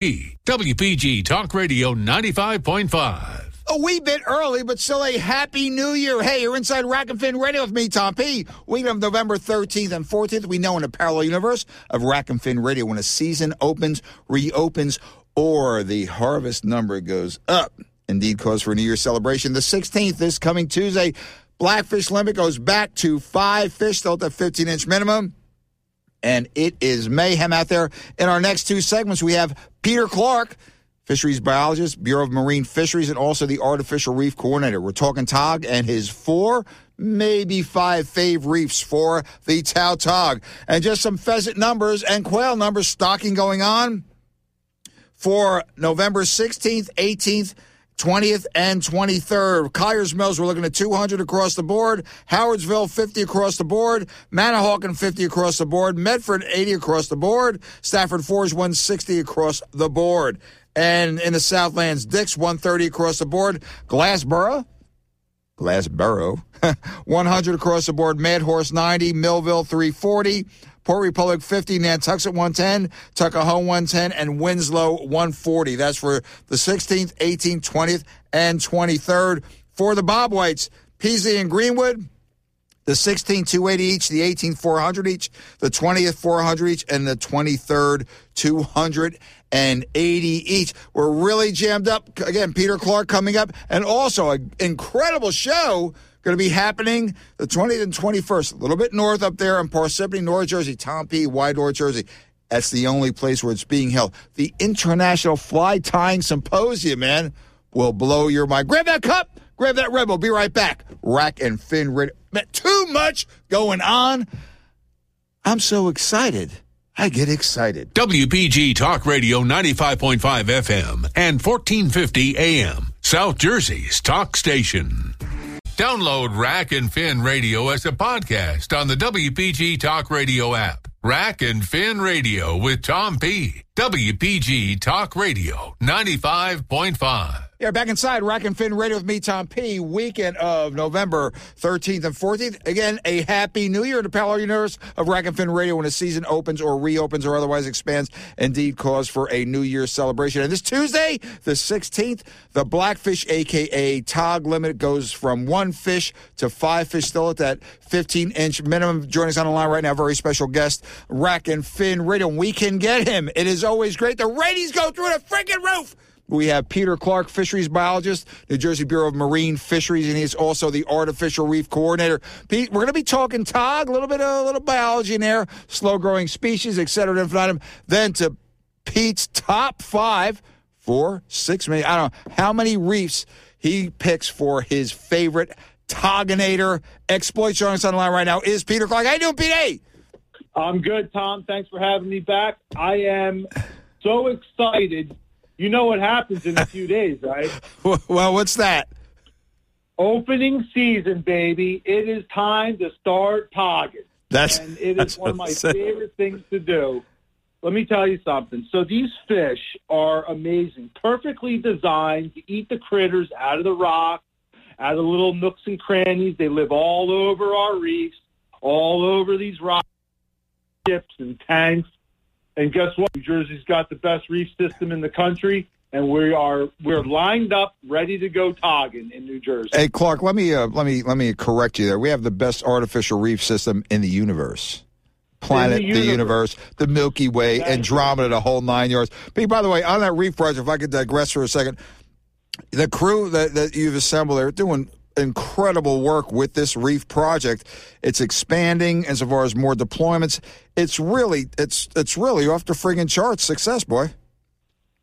WPG Talk Radio 95.5. A wee bit early, but still a happy new year. Hey, you're inside Rack and Fin Radio with me, Tom P. Week of November 13th and 14th. We know in a parallel universe of Rack and Fin Radio when a season opens, reopens, or the harvest number goes up. Indeed, cause for a New Year celebration. The 16th, this coming Tuesday, Blackfish limit goes back to five fish, still at the 15 inch minimum and it is mayhem out there. In our next two segments, we have Peter Clark, fisheries biologist, Bureau of Marine Fisheries, and also the artificial reef coordinator. We're talking Tog and his four, maybe five fave reefs for the Tautog. And just some pheasant numbers and quail numbers stocking going on for November 16th, 18th, 20th and 23rd. Collier's Mills, we're looking at 200 across the board. Howardsville, 50 across the board. Manahawkin, 50 across the board. Medford, 80 across the board. Stafford Forge, 160 across the board. And in the Southlands, Dix, 130 across the board. Glassboro, Glassboro, 100 across the board. Mad Horse, 90. Millville, 340. Port Republic 50, Nantuxent 110, Tuckahoe 110, and Winslow 140. That's for the 16th, 18th, 20th, and 23rd. For the Bob Whites, Peaslee and Greenwood, the 16th 280 each, the 18th 400 each, the 20th 400 each, and the 23rd 280 each. We're really jammed up. Again, Peter Clark coming up, and also an incredible show going to be happening the 20th and 21st, a little bit north up there in Parsippany, North Jersey, Tom P, Wide North Jersey. That's the only place where it's being held. The International Fly Tying Symposium, man, will blow your mind. Grab that cup, grab that red. We'll be right back. Rack and Fin Radio. Too much going on. I'm so excited. I get excited. WPG Talk Radio 95.5 FM and 1450 AM, South Jersey's talk station. Download Rack and Fin Radio as a podcast on the WPG Talk Radio app. Rack and Fin Radio with Tom P. WPG Talk Radio 95.5. Yeah, back inside Rack and Fin Radio with me, Tom P. Weekend of November 13th and 14th. Again, a happy new year to parallel universe of Rack and Fin Radio when a season opens or reopens or otherwise expands. Indeed, cause for a New Year's celebration. And this Tuesday, the 16th, the Blackfish, aka Tog limit, goes from one fish to five fish, still at that 15 inch minimum. Joining us on the line right now, very special guest, Rack and Fin Radio. We can get him. It is always great. The ratings go through the freaking roof. We have Peter Clark, fisheries biologist, New Jersey Bureau of Marine Fisheries, and he's also the artificial reef coordinator. Pete, we're going to be talking TOG, a little bit of a little biology in there, slow growing species, et cetera, infinitum. Then to Pete's top five, four, six, maybe, I don't know how many reefs he picks for his favorite Toginator exploits. Joining us on the line right now is Peter Clark. How you doing, Pete? I'm good, Tom. Thanks for having me back. I am so excited you know what happens in a few days, right? Well, what's that? Opening season, baby. It is time to start togging. That's and it is one of my favorite things to do. Let me tell you something. So these fish are amazing, perfectly designed to eat the critters out of the rock, out of the little nooks and crannies. They live all over our reefs, all over these rock ships and tanks. And guess what? New Jersey's got the best reef system in the country, and we are we're lined up, ready to go togging in New Jersey. Hey, Clark, let me uh, let me let me correct you there. We have the best artificial reef system in the universe. Planet, the the, universe. universe. the Milky Way. Andromeda, the whole nine yards. But by the way, on that reef project, if I could digress for a second, the crew that, that you've assembled, they're doing incredible work with this reef project. It's expanding as far as more deployments. It's really, it's it's really off the friggin' charts. Success, boy.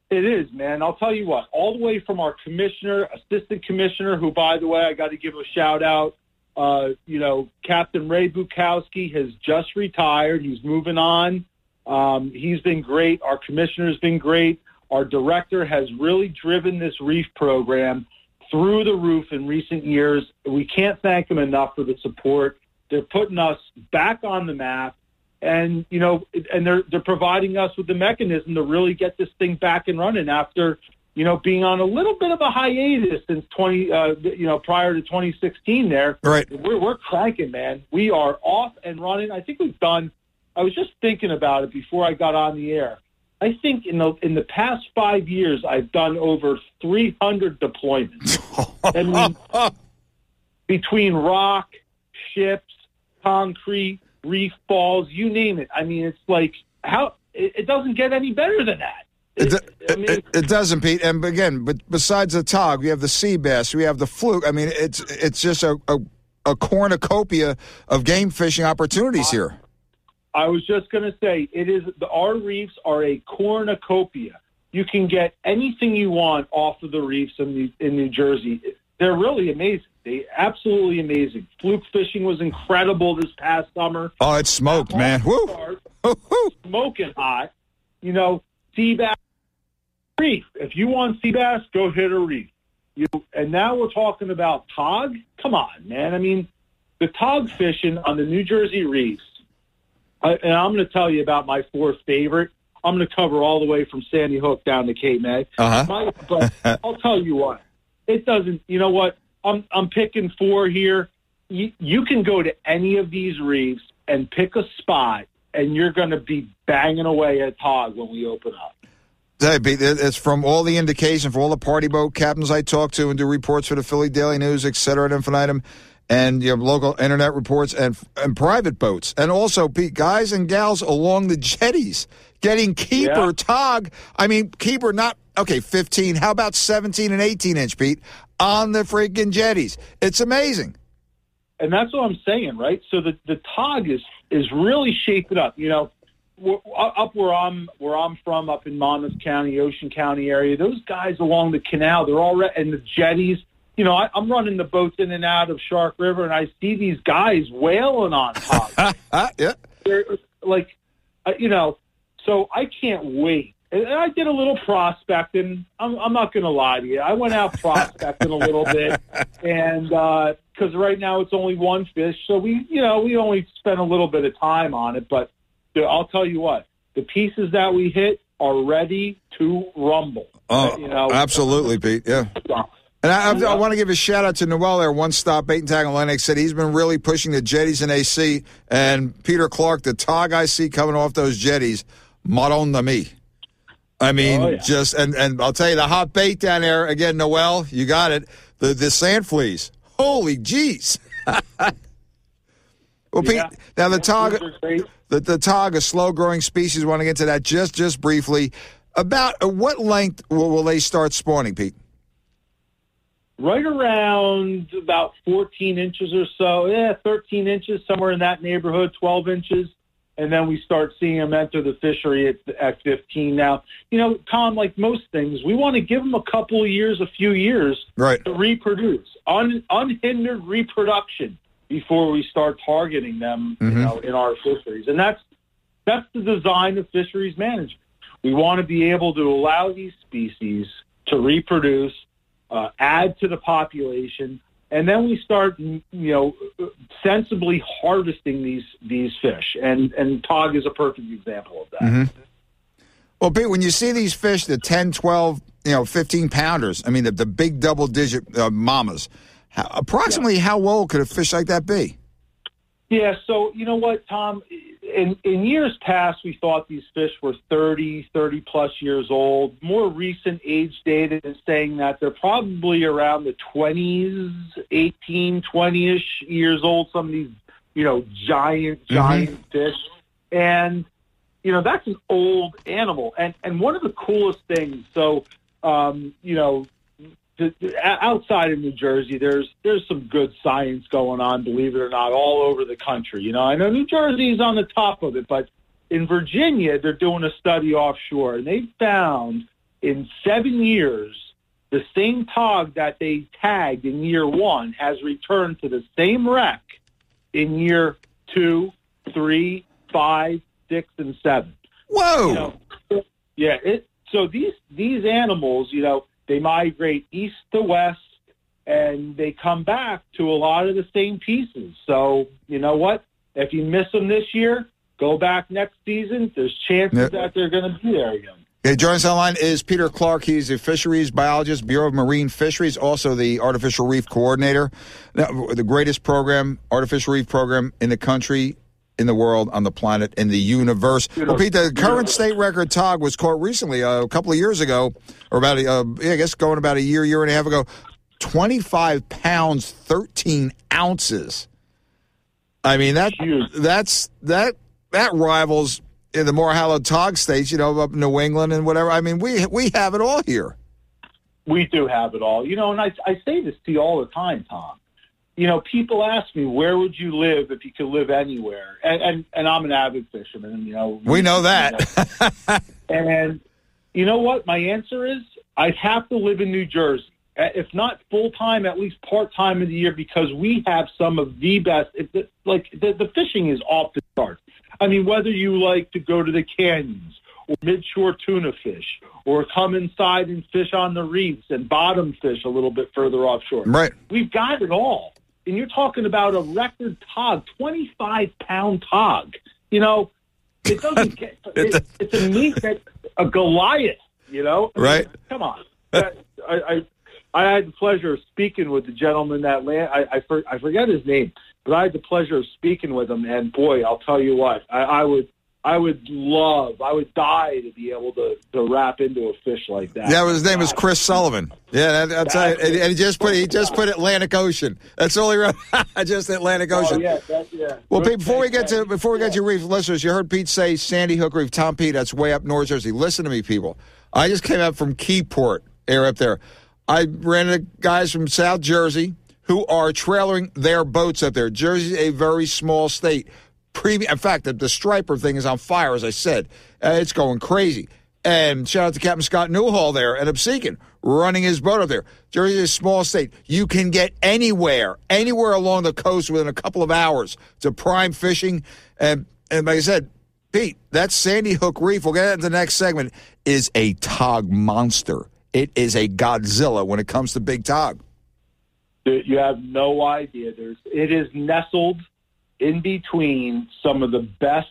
It is, man. I'll tell you what. All the way from our commissioner, assistant commissioner, who, by the way, I got to give a shout out. Uh, you know, Captain Ray Bukowski has just retired. He's moving on. Um, he's been great. Our commissioner's been great. Our director has really driven this reef program through the roof in recent years. We can't thank them enough for the support. They're putting us back on the map, and you know, and they're they're providing us with the mechanism to really get this thing back and running after you know being on a little bit of a hiatus since twenty uh, you know prior to 2016. There, Right. we're we're cranking, man. We are off and running. I think we've done. I was just thinking about it before I got on the air. I think in the in the past five years, I've done over 300 deployments. I mean, between rock, ships, concrete, reef balls, you name it. I mean, it's like how it, it doesn't get any better than that. It, It- I mean, it, it doesn't, Pete. And again, but besides the tog, we have the sea bass, we have the fluke. I mean, it's it's just a, a, a cornucopia of game fishing opportunities here. I was just going to say it is the our reefs are a cornucopia. You can get anything you want off of the reefs in New, in New Jersey. They're really amazing. They absolutely amazing. Fluke fishing was incredible this past summer. Oh, it's smoked, man. Woo! Woo-hoo. Smoking hot. You know, sea bass reef. If you want sea bass, go hit a reef. You and now we're talking about tog. Come on, man. I mean, the tog fishing on the New Jersey reefs. I, and I'm going to tell you about my fourth favorite. I'm going to cover all the way from Sandy Hook down to Cape May. Uh-huh. My, but I'll tell you what, it doesn't. You know what? I'm I'm picking four here. You, you can go to any of these reefs and pick a spot, and you're going to be banging away at Tog when we open up. It's from all the indication from all the party boat captains I talk to and do reports for the Philly Daily News, et cetera, at infinitum, and you have local internet reports and and private boats, and also Pete, guys and gals along the jetties getting keeper Yeah. tog. I mean, keeper not okay, fifteen. How about seventeen and eighteen inch, Pete, on the freaking jetties? It's amazing. and that's what I'm saying, right? So the the tog is is really shaping up. You know, up where I'm where I'm from, up in Monmouth County, Ocean County area. Those guys along the canal, they're all re- and the jetties. You know, I, I'm running the boats in and out of Shark River, and I see these guys wailing on. Ah, yeah. They're like, uh, you know, so I can't wait. And I did a little prospecting. I'm, I'm not going to lie to you. I went out prospecting a little bit, and because right now it's only one fish, so we, you know, we only spent a little bit of time on it. But dude, I'll tell you what, the pieces that we hit are ready to rumble. Oh, you know, absolutely, Pete. Yeah. And I, I, I want to give a shout out to Noel there, one stop bait and tag on Lennox. Said he's been really pushing the jetties in AC. And Peter Clark, the tog I see coming off those jetties, Madonna me. I mean, Oh, yeah. just and and I'll tell you the hot bait down there again. Noel, you got it. The the sand fleas. Holy jeez. well, Pete. Yeah. Now the tog. Those are great. The, the tog, a slow growing species, want to get to that just just briefly. About what length will, will they start spawning, Pete? Right around about 14 inches or so, yeah, 13 inches, somewhere in that neighborhood, 12 inches. And then we start seeing them enter the fishery at, at 15. Now, you know, Tom, like most things, we want to give them a couple of years, a few years Right. to reproduce, Un, unhindered reproduction before we start targeting them, you mm-hmm. know, in our fisheries. And that's that's the design of fisheries management. We want to be able to allow these species to reproduce, uh, add to the population, and then we start, you know, sensibly harvesting these these fish. And and tog is a perfect example of that. Well, Pete, when you see these fish, the 10, 12, you know, 15 pounders, I mean, the, the big double digit uh, mamas, how, approximately how old could a fish like that be? Yeah, so you know what, Tom? In in years past, we thought these fish were 30, 30 plus years old. More recent age data is saying that they're probably around the 20s, 18, 20-ish years old, some of these, you know, giant, giant fish. And, you know, that's an old animal. And and one of the coolest things, so, um, you know, outside of New Jersey, there's there's some good science going on, believe it or not, all over the country. You know, I know New Jersey is on the top of it, but in Virginia, they're doing a study offshore, and they found in seven years the same tog that they tagged in year one has returned to the same wreck in year two, three, five, six, and seven. Whoa. You know, yeah. It, so these these animals, you know, they migrate east to west, and they come back to a lot of the same pieces. So you know what? If you miss them this year, go back next season. There's chances Yeah. that they're going to be there again. Okay, joining us online is Peter Clark. He's a fisheries biologist, Bureau of Marine Fisheries, also the artificial reef coordinator. Now, the greatest program, artificial reef program in the country, in the world, on the planet, in the universe. Well, Pete, the current state record tog was caught recently, uh, a couple of years ago, or about, a, uh, I guess, going about a year, year and a half ago. 25 pounds, 13 ounces. I mean, that that's that that rivals in the more hallowed tog states, you know, up in New England and whatever. I mean, we we have it all here. We do have it all, you know, and I I say this to you all the time, Tom. You know, people ask me where would you live if you could live anywhere, and and, and I'm an avid fisherman. You know, we know that. and you know what? My answer is I'd have to live in New Jersey uh, if not full time, at least part time in the year, because we have some of the best. It, like the, the fishing is off the charts. I mean, whether you like to go to the canyons or midshore tuna fish, or come inside and fish on the reefs and bottom fish a little bit further offshore, right? We've got it all. And you're talking about a record tog, 25 pound tog. You know, it doesn't get. It, it's a meat that a Goliath. You know, right? come on. I, I I had the pleasure of speaking with the gentleman that land. I, I, for, I forget his name, but I had the pleasure of speaking with him. And boy, I'll tell you what, I, I would, I would love, I would die to be able to, to wrap into a fish like that. Yeah, his name is Chris Sullivan. Yeah, that, that's, that's and, and, he just put he just put Atlantic Ocean. That's all he wrote. just Atlantic oh, Ocean. Oh, yeah, that, yeah. Well, Pete, before we get to before we get to your reef listeners, you heard Pete say Sandy Hook Reef. Tom Pete, that's way up North Jersey. Listen to me, people. I just came up from Keyport, air up there. I ran into guys from South Jersey who are trailering their boats up there. Jersey's a very small state. In fact, the, the striper thing is on fire, as I said. Uh, it's going crazy. And shout out to Captain Scott Newhall there at Absecon, running his boat up there. Jersey is a small state. You can get anywhere, anywhere along the coast within a couple of hours to prime fishing. And, and like I said, Pete, that Sandy Hook Reef, we'll get into the next segment, is a tog monster. It is a Godzilla when it comes to big tog. You have no idea. There's it is nestled in between some of the best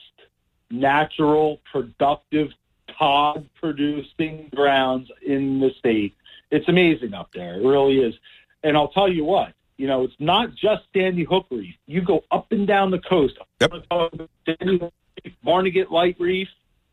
natural, productive tog producing grounds in the state. It's amazing up there. It really is. And I'll tell you what, you know, it's not just Sandy Hook Reef. You go up and down the coast. Yep. Sandy Hook Reef, Barnegat Light Reef.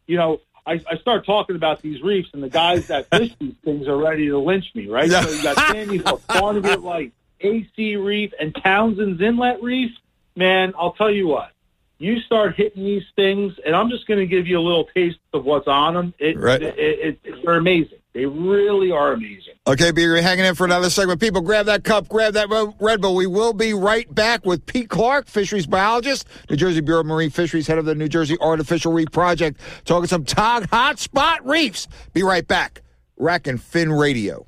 You know, I, I start talking about these reefs, and the guys that fish these things are ready to lynch me, right? Yeah. So you got Sandy Hook, Barnegat Light, AC Reef, and Townsend's Inlet Reef. Man, I'll tell you what. You start hitting these things, and I'm just going to give you a little taste of what's on them. It, right. it, it, it, they're amazing. They really are amazing. Okay, B, you're hanging in for another segment. People, grab that cup, grab that Red Bull. We will be right back with Pete Clark, fisheries biologist, New Jersey Bureau of Marine Fisheries, head of the New Jersey Artificial Reef Project, talking some Tog hotspot reefs. Be right back. Rack and Fin Radio.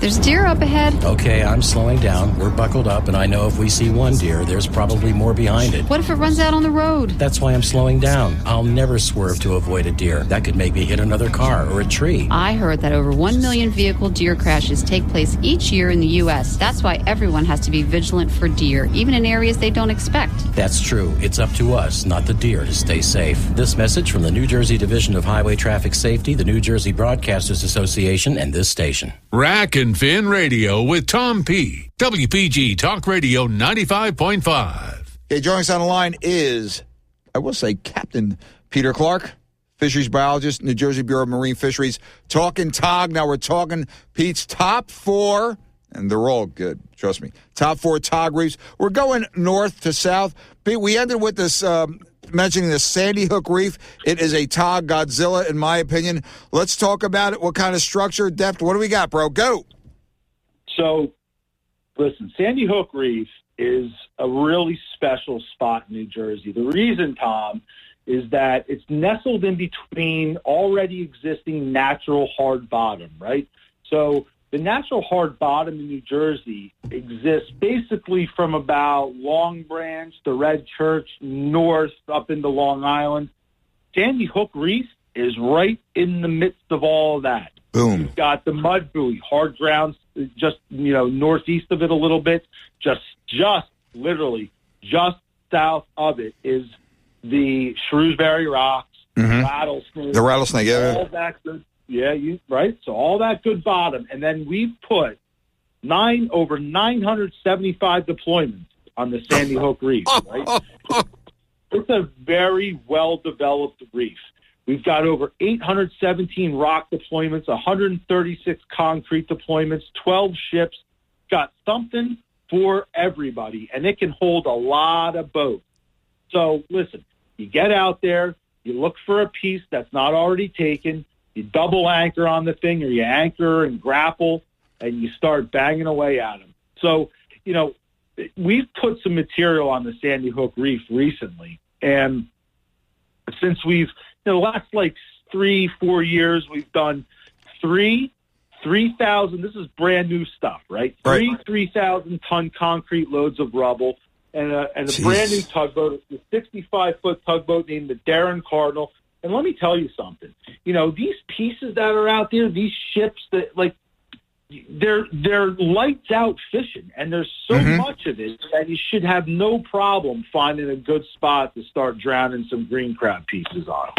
There's deer up ahead. Okay, I'm slowing down. We're buckled up, and I know if we see one deer, there's probably more behind it. What if it runs out on the road? That's why I'm slowing down. I'll never swerve to avoid a deer. That could make me hit another car or a tree. I heard that over 1 million vehicle deer crashes take place each year in the U.S. That's why everyone has to be vigilant for deer, even in areas they don't expect. That's true. It's up to us, not the deer, to stay safe. This message from the New Jersey Division of Highway Traffic Safety, the New Jersey Broadcasters Association, and this station. Rack and Fin Radio with Tom P. WPG Talk Radio 95.5. Okay, joining us on the line is, I will say, Captain Peter Clark, fisheries biologist, New Jersey Bureau of Marine Fisheries. Talking TOG. Now we're talking Pete's top four, and they're all good, trust me. Top four TOG reefs. We're going north to south. Pete, we ended with this. Um, mentioning the Sandy Hook Reef. It is a Tog Godzilla, in my opinion. Let's talk about it. What kind of structure, depth? What do we got, bro? Go. So, listen, Sandy Hook Reef is a really special spot in New Jersey. The reason, Tom, is that it's nestled in between already existing natural hard bottom, right? So the natural hard bottom in New Jersey exists basically from about Long Branch, the Red Church, north up into Long Island. Sandy Hook Reef is right in the midst of all that. Boom. You've got the mud buoy, hard ground, just you know northeast of it a little bit. Just, just literally, just south of it is the Shrewsbury Rocks, mm-hmm. rattlesnake, The rattlesnake, yeah. all. Yeah, you right. So all that good bottom, and then we've put nine over 975 deployments on the Sandy Hook Reef. Right, it's a very well developed reef. We've got over 817 rock deployments, 136 concrete deployments, 12 ships. Got something for everybody, and it can hold a lot of boats. So listen, you get out there, you look for a piece that's not already taken, you double anchor on the thing, or you anchor and grapple, and you start banging away at them. So, you know, we've put some material on the Sandy Hook Reef recently, and since we've, you know, the last like three, four years, we've done three, 3,000, this is brand new stuff, right? Right. Three 3,000 ton concrete loads of rubble and a, and a brand new tugboat, the 65 foot tugboat named the Darren Cardinal. And let me tell you something, you know, these pieces that are out there, these ships that like, they're they're lights out fishing, and there's so Mhm. much of it that you should have no problem finding a good spot to start drowning some green crab pieces on.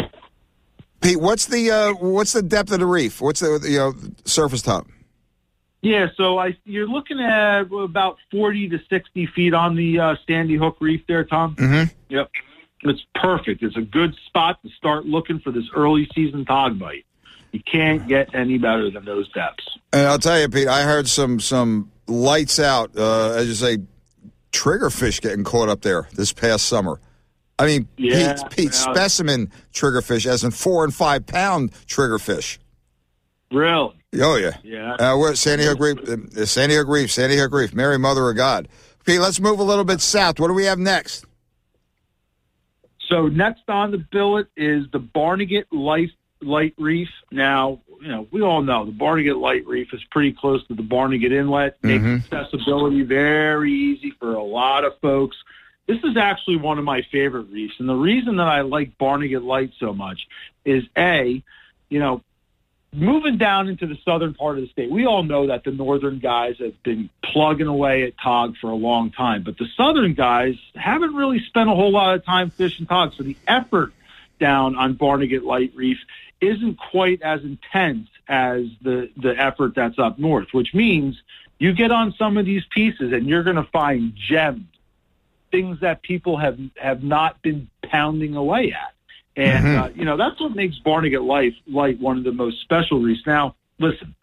Pete, what's the uh, what's the depth of the reef? What's the you know surface top? Yeah, so I you're looking at about 40 to 60 feet on the uh, Sandy Hook Reef there, Tom. Mhm. Yep, it's perfect. It's a good spot to start looking for this early season tog bite. You can't get any better than those depths. And I'll tell you, Pete, I heard some some lights out, uh, as you say, triggerfish getting caught up there this past summer. I mean, Yeah, Pete, Pete yeah. specimen triggerfish, as in four and five pound triggerfish. Really? Oh yeah, Yeah. Uh, we're at Sandy Hook Reef, uh, Sandy Hook Reef, Sandy Hook Reef, Mary Mother of God. Pete, let's move a little bit south. What do we have next? So next on the billet is the Barnegat Light Light Reef. Now, you know, we all know the Barnegat Light Reef is pretty close to the Barnegat Inlet, makes mm-hmm. accessibility very easy for a lot of folks. This is actually one of my favorite reefs, and the reason that I like Barnegat Light so much is a, you know, moving down into the southern part of the state, we all know that the northern guys have been plugging away at tog for a long time, but the southern guys haven't really spent a whole lot of time fishing tog. So the effort down on Barnegat Light Reef isn't quite as intense as the the effort that's up north, which means you get on some of these pieces and you're going to find gems, things that people have have not been pounding away at. And uh, you know that's what makes Barnegat Light Light one of the most special reefs. Now, listen,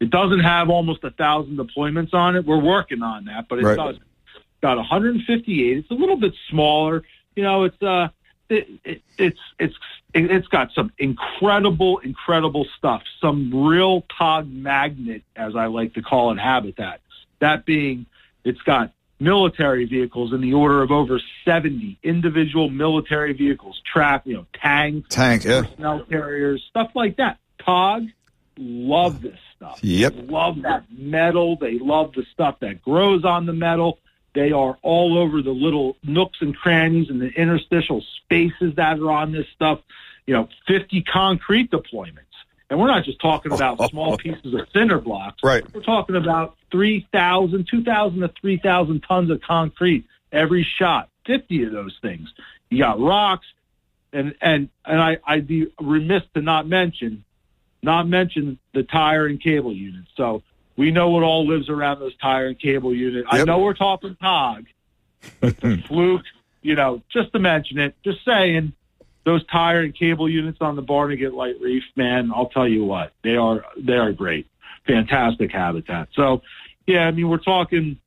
it doesn't have almost a thousand deployments on it. We're working on that, but it Right. does. It's got 158. It's a little bit smaller. You know, it's uh, it, it, it's it's it's got some incredible, incredible stuff. Some real tog magnet, as I like to call it, habitat. That being, it's got military vehicles in the order of over 70 individual military vehicles, track, you know, tanks, Tank, yeah. personnel carriers, stuff like that. Tog love this stuff. Yep. They love that metal. They love the stuff that grows on the metal. They are all over the little nooks and crannies and the interstitial spaces that are on this stuff. You know, 50 concrete deployments. And we're not just talking about small pieces of cinder blocks. Right. We're talking about 3,000, 2,000 to 3,000 tons of concrete every shot, 50 of those things. You got rocks, and and and I, I'd be remiss to not mention, not mention the tire and cable units. So we know what all lives around those tire and cable units. I know we're talking Tog, but the fluke, you know, just to mention it, just saying, those tire and cable units on the Barnegat Light Reef, man, I'll tell you what, they are they are great, fantastic habitat. So, yeah, I mean, we're talking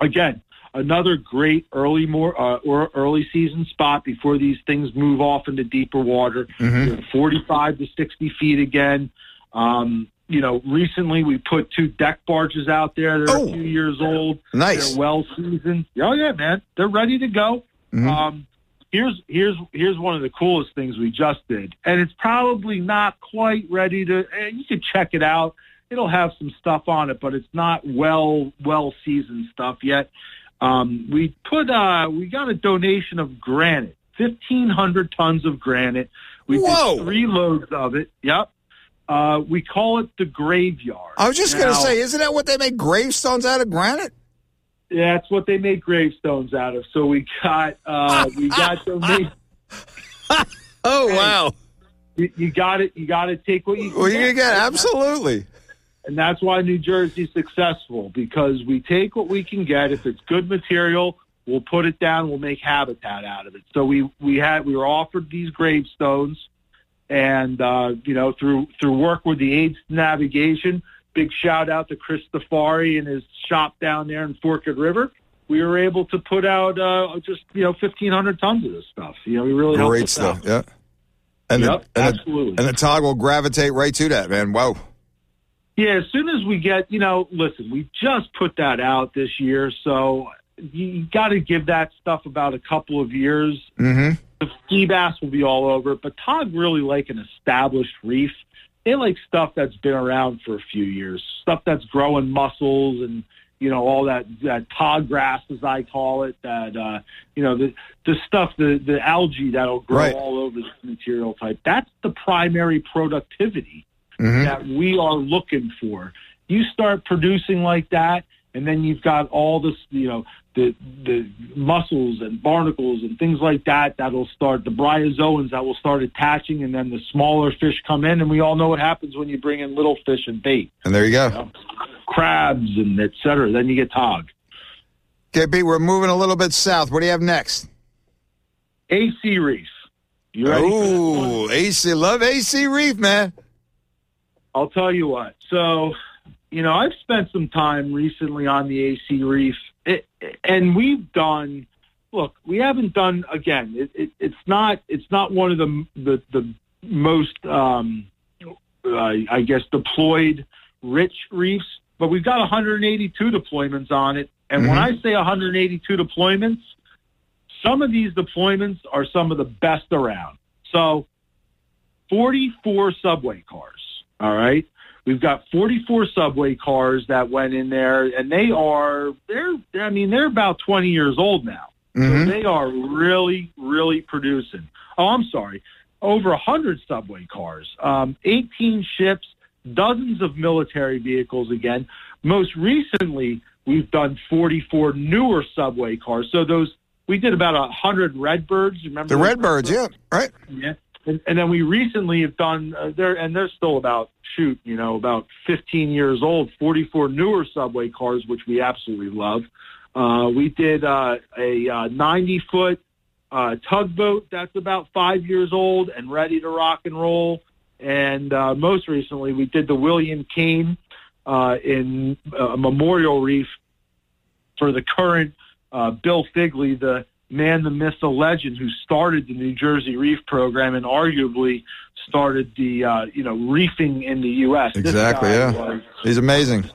again another great early more uh, or early season spot before these things move off into deeper water. They're 45 to 60 feet again. Um, you know, recently we put two deck barges out there. They're Oh. a few years old. Nice. They're well seasoned. Oh yeah, man, they're ready to go. Mhm. Um, here's here's here's one of the coolest things we just did, and it's probably not quite ready to. And you can check it out. it'll have some stuff on it, but it's not well well seasoned stuff yet. Um, we put uh, we got a donation of granite, fifteen hundred tons of granite. We Whoa. did three loads of it. Yep. Uh, we call it the graveyard. I was just going to say, isn't that what they make gravestones out of granite? Yeah, that's what they made gravestones out of. So we got uh, we got donate. Oh wow! You, you got it. You got to take what you. You get. get absolutely. and that's why New Jersey's successful because we take what we can get. If it's good material, we'll put it down. We'll make habitat out of it. So we we had we were offered these gravestones, and uh, you know through through work with the AIDS Navigation. Big shout out to Chris Stafari and his shop down there in Forked River. We were able to put out uh, just you know fifteen hundred tons of this stuff. You know, we really helped Great stuff. out. Yeah. And Yep, the, and, the, absolutely. and the tog will gravitate right to that, man. Wow. Yeah, as soon as we get, you know, listen, we just put that out this year, so you got to give that stuff about a couple of years. Mm-hmm. The sea bass will be all over it, but tog really like an established reef. They like stuff that's been around for a few years, stuff that's growing mussels and you know all that that tog grass as I call it. That uh, you know the the stuff the the algae that'll grow Right. all over this material type. That's the primary productivity Mm-hmm. that we are looking for. You start producing like that, and then you've got all this, you know, the the mussels and barnacles and things like that that'll start the bryozoans that will start attaching, and then the smaller fish come in, and we all know what happens when you bring in little fish and bait, And there you go. you know, crabs and et cetera. Then you get tog. Okay, Pete, we're moving a little bit south. What do you have next? AC reef. You ready? for this one? Oh, AC. Love AC Reef, man. I'll tell you what. So, you know, I've spent some time recently on the AC Reef, and we've done. Look, we haven't done again. It, it, it's not. It's not one of the the, the most, um, uh, I guess, deployed rich reefs. But we've got 182 deployments on it, and when I say 182 deployments, some of these deployments are some of the best around. So, 44 subway cars. All right. We've got 44 subway cars that went in there, and they are they're I mean they're about 20 years old now. Mhm. So they are really really producing. Oh, I'm sorry, over 100 subway cars, um, 18 ships, dozens of military vehicles. Again, most recently we've done 44 newer subway cars. So those we did about 100 Redbirds. Remember The those Redbirds, yeah, right. yeah. And, and then we recently have done uh, there, and they're still about shoot, you know, about 15 years old. 44 newer subway cars, which we absolutely love. Uh, we did uh, a uh, 90 foot uh, tugboat that's about five years old and ready to rock and roll. And uh, most recently, we did the William Kane uh, in uh, Memorial Reef for the current uh, Bill Figley, the man, the myth, the legend, who started the New Jersey Reef program and arguably started the uh, you know reefing in the U.S. Exactly, yeah. He's amazing.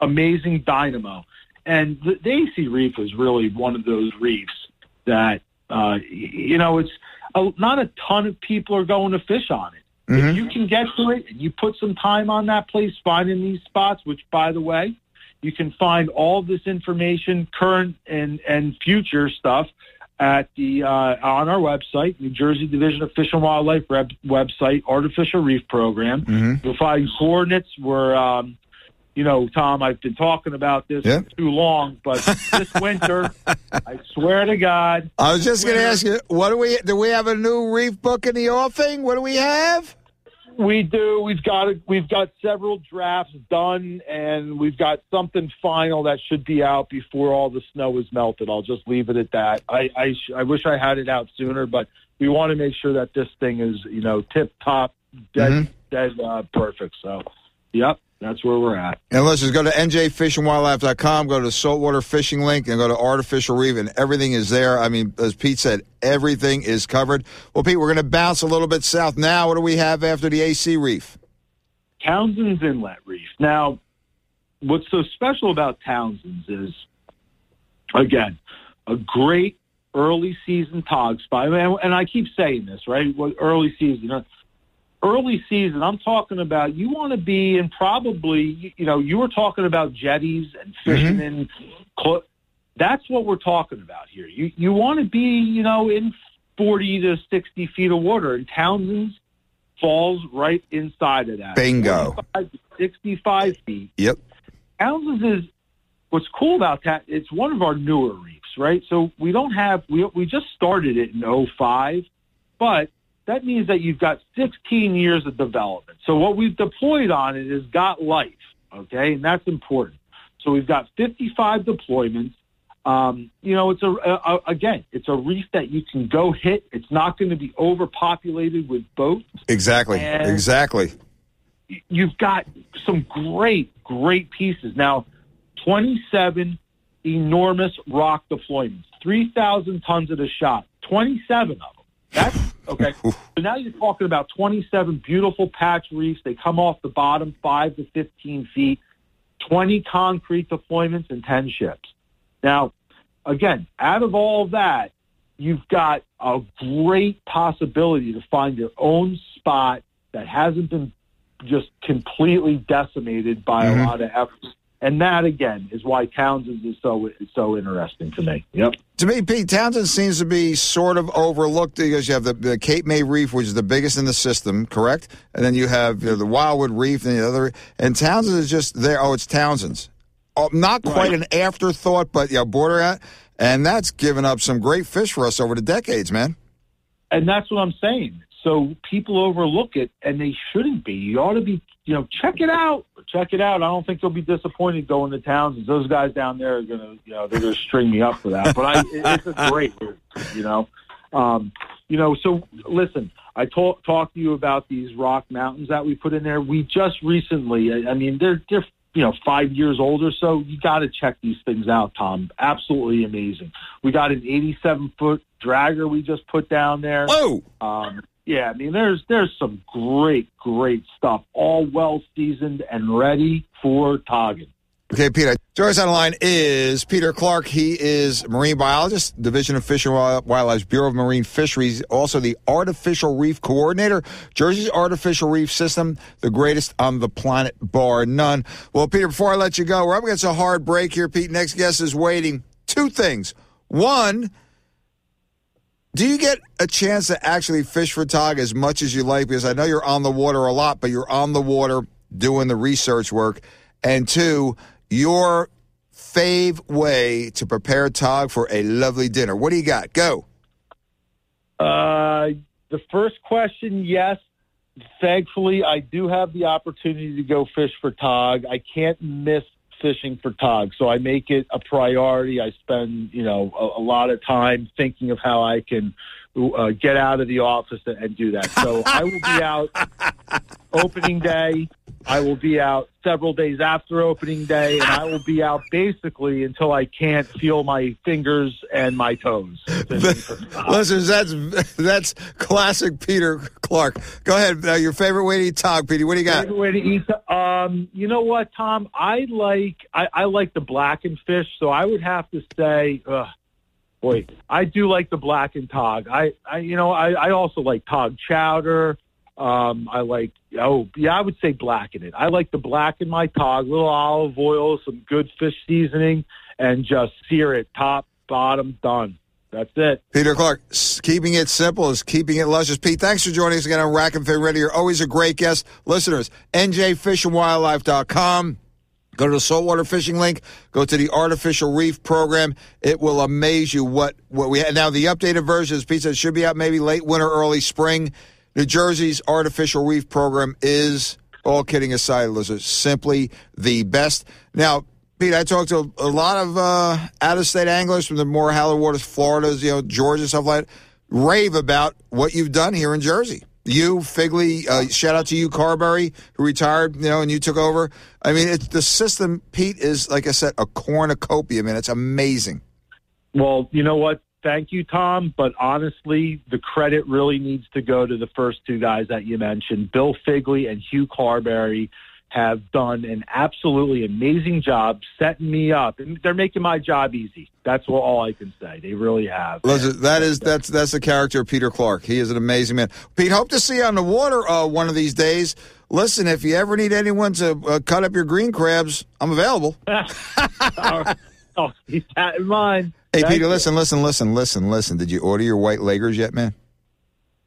amazing dynamo. And the, the AC Reef is really one of those reefs that, uh, you know, it's a, not a ton of people are going to fish on it. If you can get to it and you put some time on that place finding these spots, which, by the way, you can find all this information, current and, and future stuff, at the uh, on our website, New Jersey Division of Fish and Wildlife web, website, Artificial Reef Program. Mhm. You'll find coordinates where, um, you know, Tom, I've been talking about this Yeah. too long, but this winter, I swear to God, I was just going to ask you, what do we do? We have a new reef book in the offing. What do we have? We do. We've got a, we've got several drafts done, and we've got something final that should be out before all the snow is melted. I'll just leave it at that. I I, sh- I wish I had it out sooner, but we want to make sure that this thing is you know tip top, dead dead uh, perfect. So, yep, that's where we're at. And let's just go to njfishandwildlife.com, go to the saltwater fishing link, and go to artificial reef, and everything is there. I mean, as Pete said, everything is covered. Well, Pete, we're going to bounce a little bit south now. What do we have after the AC reef? Townsend's Inlet Reef. Now, what's so special about Townsend's is, again, a great early season tog spot. And, and I keep saying this, right? Early season? Early season, I'm talking about you want to be in probably, you know, you were talking about jetties and mm-hmm. fishing in. Cl- that's what we're talking about here. You you want to be, you know, in 40 to 60 feet of water, and Townsend's falls right inside of that. Bingo. 65 feet. Yep. Townsend's is what's cool about that. It's one of our newer reefs, right? So we don't have we we just started it in 05, but that means that you've got 16 years of development. So what we've deployed on it has got life, okay, and that's important. So we've got 55 deployments. Um, you know, it's a, a again, it's a reef that you can go hit. It's not going to be overpopulated with boats. Exactly. And- exactly. You've got some great, great pieces now. 27 enormous rock deployments, 3,000 tons at a shot, 27 of them. That's okay. so now you're talking about 27 beautiful patch reefs. They come off the bottom five to 15 feet, 20 concrete deployments, and 10 ships. Now, again, out of all that, you've got a great possibility to find your own spot that hasn't been just completely decimated by Mhm. a lot of efforts. And that again is why Townsend is so is so interesting to me. Yep. To me, Pete Townsend seems to be sort of overlooked because you have the, the Cape May Reef, which is the biggest in the system, correct? And then you have you know, the Wildwood Reef and the other. And Townsend is just there. Oh, it's Townsend's. Oh, not quite Right. an afterthought, but yeah, border at. And that's given up some great fish for us over the decades, man. And that's what I'm saying. So people overlook it, and they shouldn't be. You ought to be, you know, check it out. Check it out. I don't think you'll be disappointed going to Townsend. Those guys down there are gonna, you know, they're gonna string me up for that. But I, it's a great, you know, um, you know. So listen, I talk talked to you about these rock mountains that we put in there. We just recently, I, I mean, they're they're you know five years old or so. You got to check these things out, Tom. Absolutely amazing. We got an 87 foot dragger we just put down there. Whoa! Um, yeah, I mean, there's there's some great, great stuff, all well seasoned and ready for togging. Okay, Peter. Us on the line is Peter Clark. He is marine biologist, Division of Fish and Wild- Wildlife, Bureau of Marine Fisheries, also the artificial reef coordinator. Jersey's artificial reef system, the greatest on the planet, bar none. Well, Peter, before I let you go, we're up against a hard break here. Pete, next guest is waiting. Two things. One, do you get a chance to actually fish for tog as much as you like? Because I know you're on the water a lot, but you're on the water doing the research work. And two, your fave way to prepare tog for a lovely dinner. What do you got? Go. Uh, the first question, yes. Thankfully, I do have the opportunity to go fish for tog. I can't miss fishing for tog, so I make it a priority. I spend, you know, a, a lot of time thinking of how I can uh, get out of the office and, and do that. So I will be out opening day. I will be out several days after opening day, and I will be out basically until I can't feel my fingers and my toes. fishing for tog. Listeners, that's that's classic Peter Clark. Go ahead. Uh, your favorite way to eat tog, Petey. What do you got? Favorite way to eat. Um, you know what, Tom? I like I, I like the blackened fish, so I would have to say, uh, boy, I do like the blackened tog. I, I you know, I, I also like tog chowder. Um, I like oh yeah, I would say blacken it. I like to blacken my tog, little olive oil, some good fish seasoning, and just sear it top, bottom, done. That's it. Peter Clark, keeping it simple is keeping it luscious. Pete, thanks for joining us again on Rack and Fin Radio. You're always a great guest. Listeners, njfishandwildlife.com. Go to the saltwater fishing link. Go to the artificial reef program. It will amaze you what, what we have. Now, the updated version, as Pete said, should be out maybe late winter, early spring. New Jersey's artificial reef program is, all kidding aside, listeners, simply the best. Now, Pete, I talked to a lot of uh, out-of-state anglers from the more hallowed waters, Florida's, you know, Georgia, stuff like that, rave about what you've done here in Jersey. You, Figley, uh, shout out to you, Carberry, who retired, you know, and you took over. I mean, it's the system, Pete, is, like I said, a cornucopia, man. It's amazing. Well, you know what? Thank you, Tom. But honestly, the credit really needs to go to the first two guys that you mentioned, Bill Figley and Hugh Carberry. have done an absolutely amazing job setting me up, and they're making my job easy. That's what, all I can say. They really have. Listen, that is that's that's the character of Peter Clark. He is an amazing man. Pete, hope to see you on the water uh, one of these days. Listen, if you ever need anyone to uh, cut up your green crabs, I'm available. oh, keep that in mind. Hey, Thank Peter, you. listen, listen, listen, listen, listen. Did you order your white leggers yet, man?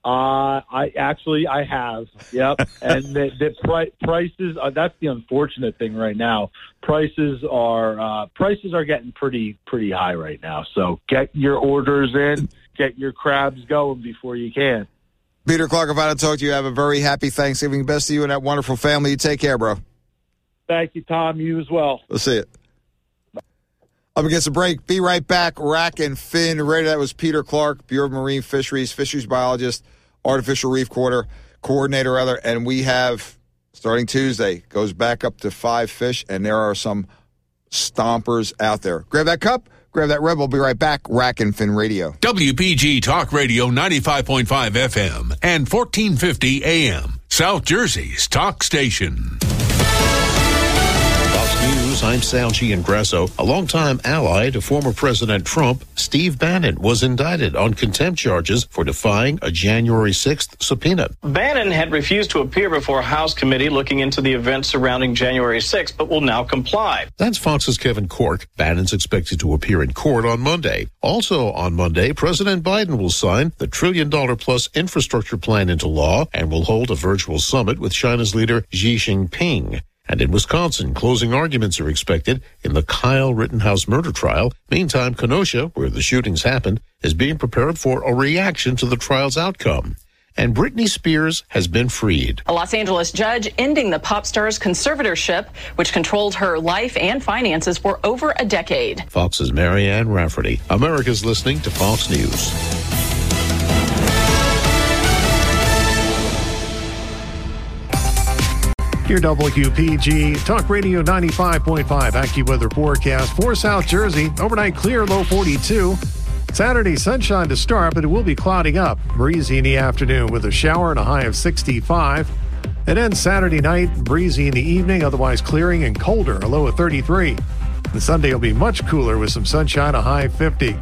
Uh, I actually I have. Yep. and the, the pri- prices uh, that's the unfortunate thing right now. Prices are uh, prices are getting pretty pretty high right now. So get your orders in, get your crabs going before you can. Peter Clark, if I don't talk to you, have a very happy Thanksgiving. Best to you and that wonderful family. You take care, bro. Thank you, Tom. You as well. Let's see it. Up against a break. Be right back. Rack and Fin Radio. That was Peter Clark, Bureau of Marine Fisheries, fisheries biologist, artificial reef quarter coordinator, rather. And we have starting Tuesday goes back up to five fish, and there are some stompers out there. Grab that cup. Grab that red. We'll be right back. Rack and Fin Radio. WPG Talk Radio 95.5 FM and 1450 AM. South Jersey's talk station. Fox News, I'm Sal Giangrasso. A longtime ally to former President Trump, Steve Bannon, was indicted on contempt charges for defying a January 6th subpoena. Bannon had refused to appear before a House committee looking into the events surrounding January 6th, but will now comply. That's Fox's Kevin Corke. Bannon's expected to appear in court on Monday. Also on Monday, President Biden will sign the trillion dollar plus infrastructure plan into law and will hold a virtual summit with China's leader Xi Jinping. And in Wisconsin, closing arguments are expected in the Kyle Rittenhouse murder trial. Meantime, Kenosha, where the shootings happened, is being prepared for a reaction to the trial's outcome. And Britney Spears has been freed. A Los Angeles judge ending the pop star's conservatorship, which controlled her life and finances for over a decade. Fox's Marianne Rafferty. America's listening to Fox News. Your WPG Talk Radio 95.5 AccuWeather forecast for South Jersey. Overnight clear, low 42. Saturday sunshine to start, but it will be clouding up. Breezy in the afternoon with a shower and a high of 65. And then Saturday night, breezy in the evening, otherwise clearing and colder, a low of 33. And Sunday will be much cooler with some sunshine, a high of 50.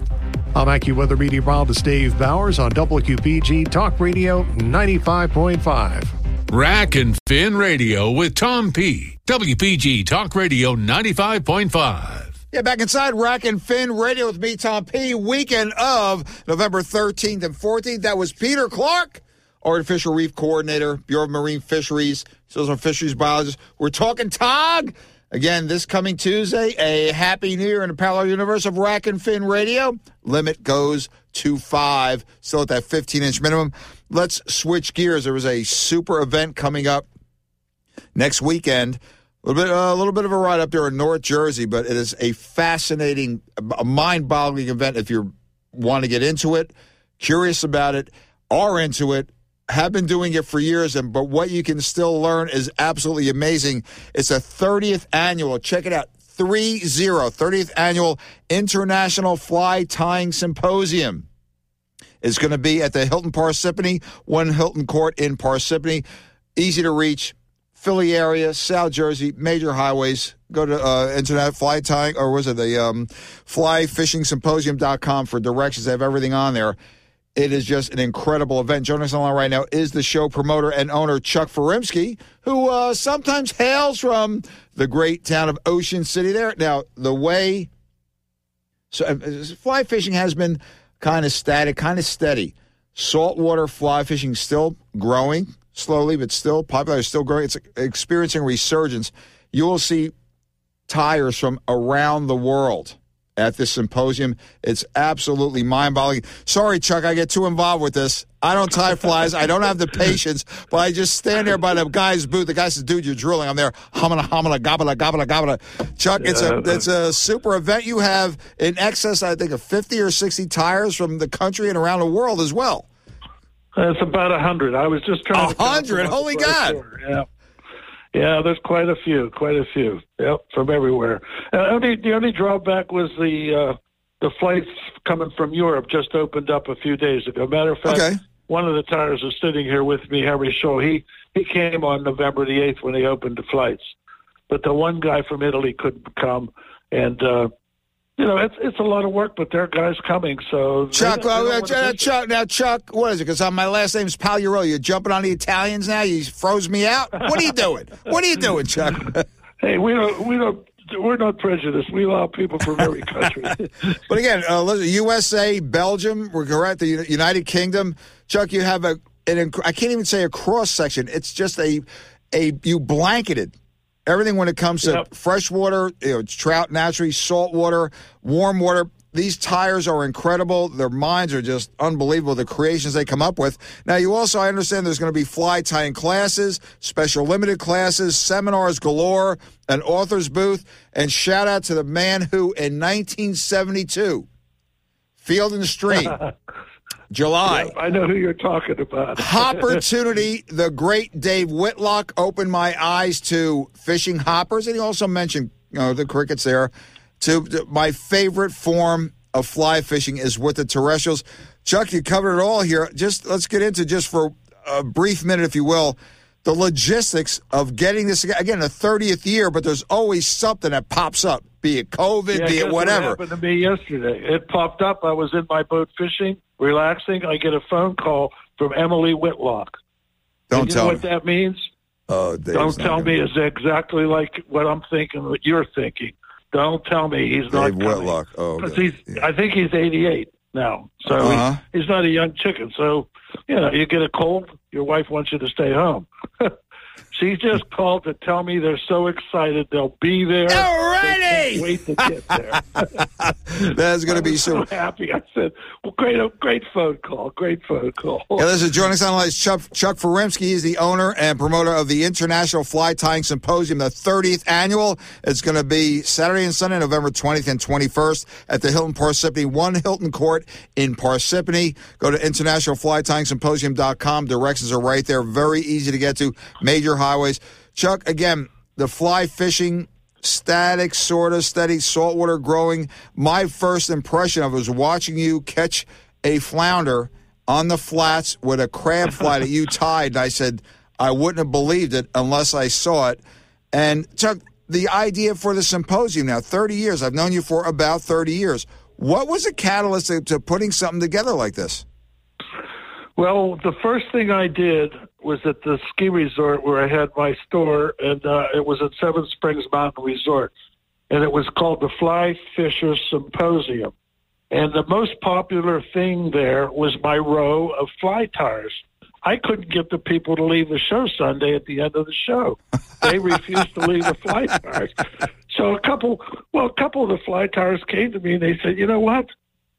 I'm AccuWeather meteorologist Dave Bowers on WQPG Talk Radio 95.5. Rack and Fin Radio with Tom P. WPG Talk Radio 95.5. Yeah, back inside Rack and Fin Radio with me, Tom P. Weekend of November 13th and 14th. That was Peter Clark, Artificial Reef Coordinator, Bureau of Marine Fisheries, so a fisheries biologist. We're talking TOG. Again, this coming Tuesday, a happy new year in the parallel universe of Rack and Fin Radio. Limit goes to five, still at that 15 inch minimum. Let's switch gears. There was a super event coming up next weekend. A little bit, uh, a little bit of a ride up there in North Jersey, but it is a fascinating, a mind-boggling event. If you want to get into it, curious about it, are into it, have been doing it for years, and but what you can still learn is absolutely amazing. It's a 30th annual. Check it out. 30 30th annual International Fly Tying Symposium is going to be at the Hilton Parsippany, One Hilton Court in Parsippany. Easy to reach. Philly area, South Jersey, major highways. Go to uh, Internet Fly Tying, or was it the um, flyfishingsymposium.com for directions. They have everything on there. It is just an incredible event. Joining us online right now is the show promoter and owner, Chuck Furimsky, who uh, sometimes hails from the great town of Ocean City there. Now, the way so uh, fly fishing has been kind of static, kind of steady. Saltwater fly fishing still growing slowly, but still popular, still growing. It's experiencing resurgence. You will see tyers from around the world at this symposium. It's absolutely mind-boggling. Sorry, Chuck, I get too involved with this. I don't tie flies. I don't have the patience, but I just stand there by the guy's booth. The guy says, "Dude, you're drilling." I'm there, humming, humming, gobbler, gobbler, gobbler. Chuck, it's a it's a super event. You have in excess, I think, of 50 or 60 tyers from the country and around the world as well. It's about a hundred. I was just trying. A hundred! Holy God! Yeah, yeah. There's quite a few. Quite a few. Yep, from everywhere. Uh, only the only drawback was the uh, the flights coming from Europe just opened up a few days ago. Matter of fact, Okay. one of the tyers is sitting here with me, Harry Shaw. He he came on November the eighth when they opened the flights. but the one guy from Italy couldn't come, and uh, you know it's it's a lot of work, but there are guys coming. So Chuck, they they uh, uh. Chuck, now Chuck, what is it? Because my last name's Pagliarolo. You're jumping on the Italians now. You froze me out. What are you doing? What are you doing, Chuck? Hey, we don't we don't we're not prejudiced. We allow people from every country. But again, uh, listen, USA, Belgium, we're correct. The United Kingdom, Chuck, you have a an I can't even say a cross section. It's just a a you blanketed everything when it comes to Yep. freshwater, you know, trout naturally, salt water, warm water. These tyers are incredible. Their minds are just unbelievable. The creations they come up with. Now, you also, I understand there's going to be fly tying classes, special limited classes, seminars galore, an author's booth, and shout out to the man who in 1972, Field and Stream, July. I know who you're talking about. Opportunity, the great Dave Whitlock opened my eyes to fishing hoppers, and he also mentioned you know the crickets there. To, to- my favorite form of fly fishing is with the terrestrials. Chuck, you covered it all here. Just let's get into just for a brief minute, if you will, the logistics of getting this again the thirtieth year. But there's always something that pops up, be it COVID, Yeah, be it whatever. What happened to me yesterday? It popped up. I was in my boat fishing, relaxing. I get a phone call from Emily Whitlock. Don't And you tell know me. what that means? Oh, Dave's Don't tell me it's exactly like what I'm thinking, what you're thinking. Don't tell me he's not Dave coming. Whitlock. Oh, he's, I think he's 88 now, so Uh-huh. he's, he's not a young chicken. So, you know, you get a cold, your wife wants you to stay home. she just called to tell me they're so excited they'll be there. Alrighty! Wait to get there. That's going to be so. so happy. I said, "Well, great, uh, great phone call, great phone call." Yeah, this is joining us on the line Chuck, Chuck Furimsky. He's the owner and promoter of the International Fly Tying Symposium, the 30th annual. It's going to be Saturday and Sunday, November 20th and 21st at the Hilton Parsippany, One Hilton Court in Parsippany. Go to internationalflytyingsymposium.com. Directions are right there. Very easy to get to. Major highways. Chuck, again, the fly fishing static, sort of steady, saltwater growing. My first impression of it was watching you catch a flounder on the flats with a crab fly that you tied. And I said, I wouldn't have believed it unless I saw it. And Chuck, the idea for the symposium now, 30 years, I've known you for about 30 years. What was the catalyst to, to putting something together like this? Well, the first thing I did was at the ski resort where I had my store, and uh, it was at Seven Springs Mountain Resort, and it was called the Fly Fisher Symposium. And the most popular thing there was my row of fly tyers. I couldn't get the people to leave the show Sunday at the end of the show. They refused to leave the fly tyers. So a couple, well, a couple of the fly tyers came to me and they said, you know what?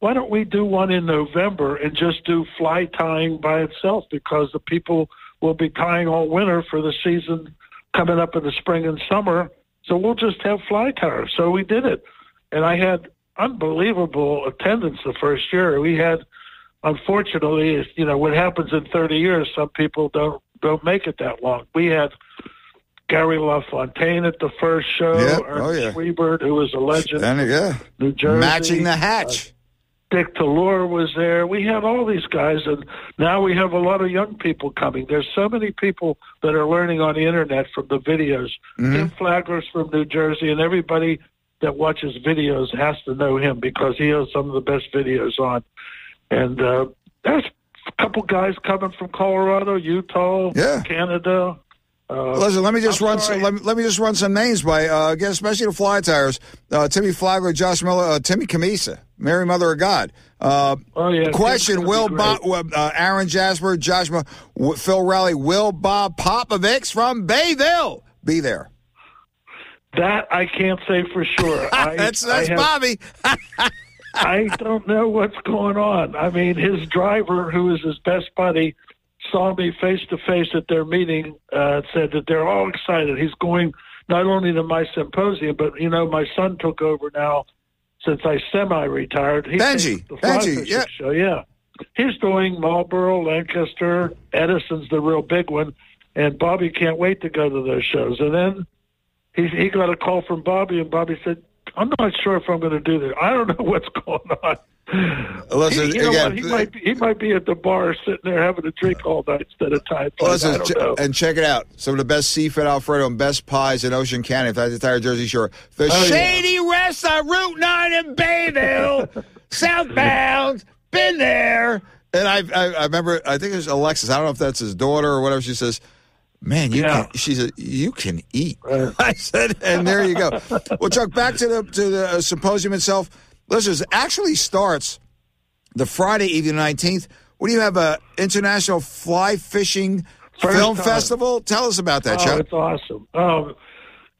Why don't we do one in November and just do fly tying by itself because the people will be tying all winter for the season coming up in the spring and summer. So we'll just have fly tyers. So we did it. And I had unbelievable attendance the first year. We had unfortunately, you know, what happens in 30 years, some people don't don't make it that long. We had Gary LaFontaine at the first show, Yeah. Ernest Oh, yeah. Schwiebert, who was a legend, And yeah, New Jersey. matching the hatch. Uh, Dick Talleur was there. We had all these guys, and now we have a lot of young people coming. There's so many people that are learning on the internet from the videos. Mm-hmm. Tim Flagler's from New Jersey, and everybody that watches videos has to know him because he has some of the best videos on. And uh, there's a couple guys coming from Colorado, Utah, Yeah. Canada. Uh, Listen, let me just I'm run. Some, let, me, let me just run some names by uh, again, especially the fly tyers. Uh, Timmy Flagler, Josh Miller, uh, Timmy Cammisa, Mary Mother of God. Uh, Oh, yeah, question: Will Bob, uh, Aaron Jasper, Josh, Ma- w- Phil Rowley, Will Bob Popovics from Bayville be there? that I can't say for sure. I, that's I have- Bobby. I don't know what's going on. I mean, his driver, who is his best buddy, saw me face to face at their meeting. Uh, said that they're all excited. He's going not only to my symposium, but you know, my son took over now since I semi-retired. He Benji, takes the fly Benji, yeah. show. Yeah, he's doing Marlboro, Lancaster, Edison's the real big one, and Bobby can't wait to go to those shows. And then he he got a call from Bobby, and Bobby said, "I'm not sure if I'm going to do this. I don't know what's going on." Listen, He, you know again, what? He might be, he might be at the bar sitting there having a drink all night instead of time. Listen, ch- and check it out. Some of the best seafood Alfredo and best pies in Ocean County. If that's the entire Jersey Shore. The Oh, yeah. Shady Rest on uh, Route 9 in Bayville, southbound. Been there. And I, I, I remember, I think it was Alexis. I don't know if that's his daughter or whatever. She says, Man, you Yeah. can. She said, "You can eat." I said, and there you go. well, Chuck, back to the to the uh, symposium itself. Listen, it actually starts the Friday evening, nineteenth. What do you have? A international fly fishing First film time. festival. Tell us about that, oh, Chuck. it's awesome. Um,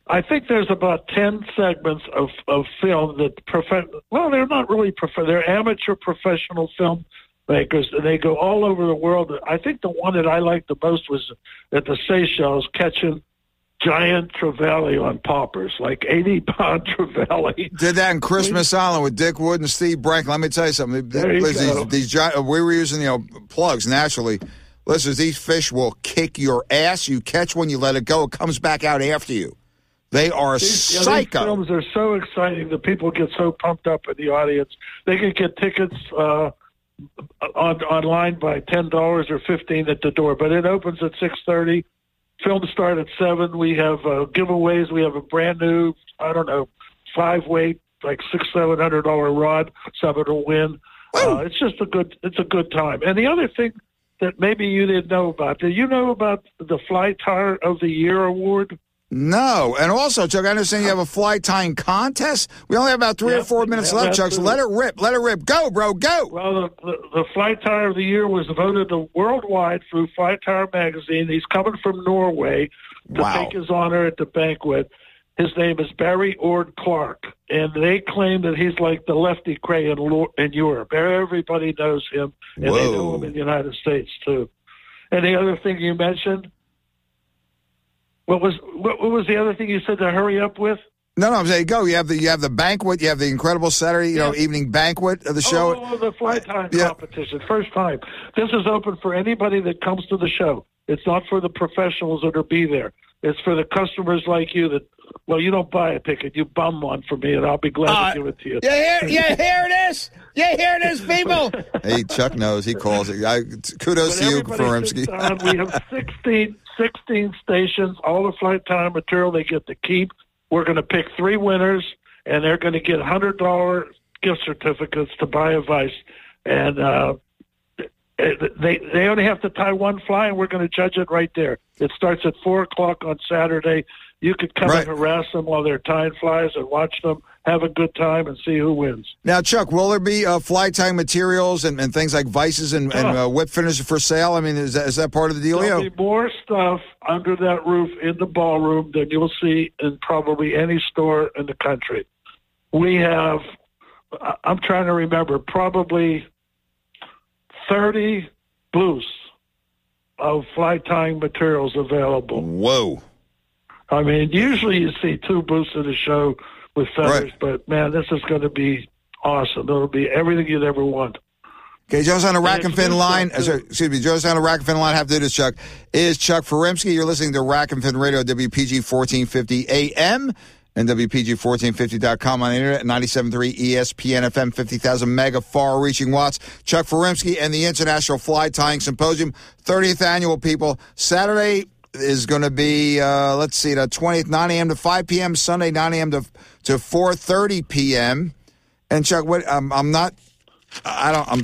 I think there's about ten segments of, of film that prof- well, they're not really prof- they're amateur professional film makers, and they go all over the world. I think the one that I liked the most was at the Seychelles catching giant trevally on poppers, like eighty pound trevally. Did that in Christmas Island with Dick Wood and Steve Brank. Let me tell you something. There you Listen, go. These, these giant, we were using you know plugs naturally. Listen, these fish will kick your ass. You catch one, you let it go. It comes back out after you. They are These, yeah, these films are so exciting. The people get so pumped up in the audience. They can get tickets uh, on online by ten dollars or fifteen at the door, but it opens at six thirty. Films start at seven. We have uh, giveaways. We have a brand new, I don't know, five weight, like six seven hundred dollar rod. Someone will win. Uh, it's just a good. It's a good time. And the other thing that maybe you didn't know about. Did you know about the Fly Tyer of the Year award? No, and also, Chuck, I understand you have a fly tying contest. We only have about three or four minutes yeah, left, Chuck. So let it rip. Let it rip. Go, bro. Go. Well, the, the, the Fly Tyer of the Year was voted the worldwide through Fly Tyer magazine. He's coming from Norway to Wow. take his honor at the banquet. His name is Barry Ord Clarke, and they claim that he's like the Lefty Kreh in, in Europe. Everybody knows him, and they know him in the United States too. And the other thing you mentioned, what was what, what was the other thing you said to hurry up with? No, no, I'm saying go. You have the you have the banquet. You have the incredible Saturday, you know, evening banquet of the oh, show. Oh, oh, the fly time Yeah. competition. First time. This is open for anybody that comes to the show. It's not for the professionals that are be there. It's for the customers like you that, well, you don't buy a ticket. You bum one for me, and I'll be glad Uh, to give it to you. You hear, you hear this? You hear this, people? hey, Chuck knows. He calls it. I, kudos But to you, everybody sits We have 16, 16 stations, all the flight time material they get to keep. We're going to pick three winners, and they're going to get $100 gift certificates to buy a vise. And uh, they they only have to tie one fly, and we're going to judge it right there. It starts at 4 o'clock on Saturday. You could come Right. and harass them while they're tying flies and watch them, have a good time, and see who wins. Now, Chuck, will there be uh, fly tying materials and, and things like vises and, and uh, whip finishes for sale? I mean, is that, is that part of the deal? There'll be more stuff under that roof in the ballroom than you'll see in probably any store in the country. We have, I'm trying to remember, probably 30 booths of fly tying materials available. Whoa. I mean, usually you see two booths at a show with feathers, but man, this is going to be awesome. It'll be everything you'd ever want. Okay, Joe's on the rack and it's fin line. uh, sorry, excuse me, Joe's on the rack and fin line. Have to do this, Chuck. Is Chuck Furimsky. You're listening to Rack and Fin Radio, WPG 1450 AM and WPG1450.com on the internet, 97.3 ESPN FM, 50,000 mega far reaching watts. Chuck Furimsky and the International Fly Tying Symposium, 30th annual people. Saturday is going to be, uh, let's see, the 20th, 9 a.m. to 5 p.m., Sunday, 9 a.m. to, to 4.30 p.m. And Chuck, what, um, I'm not, I don't, I'm,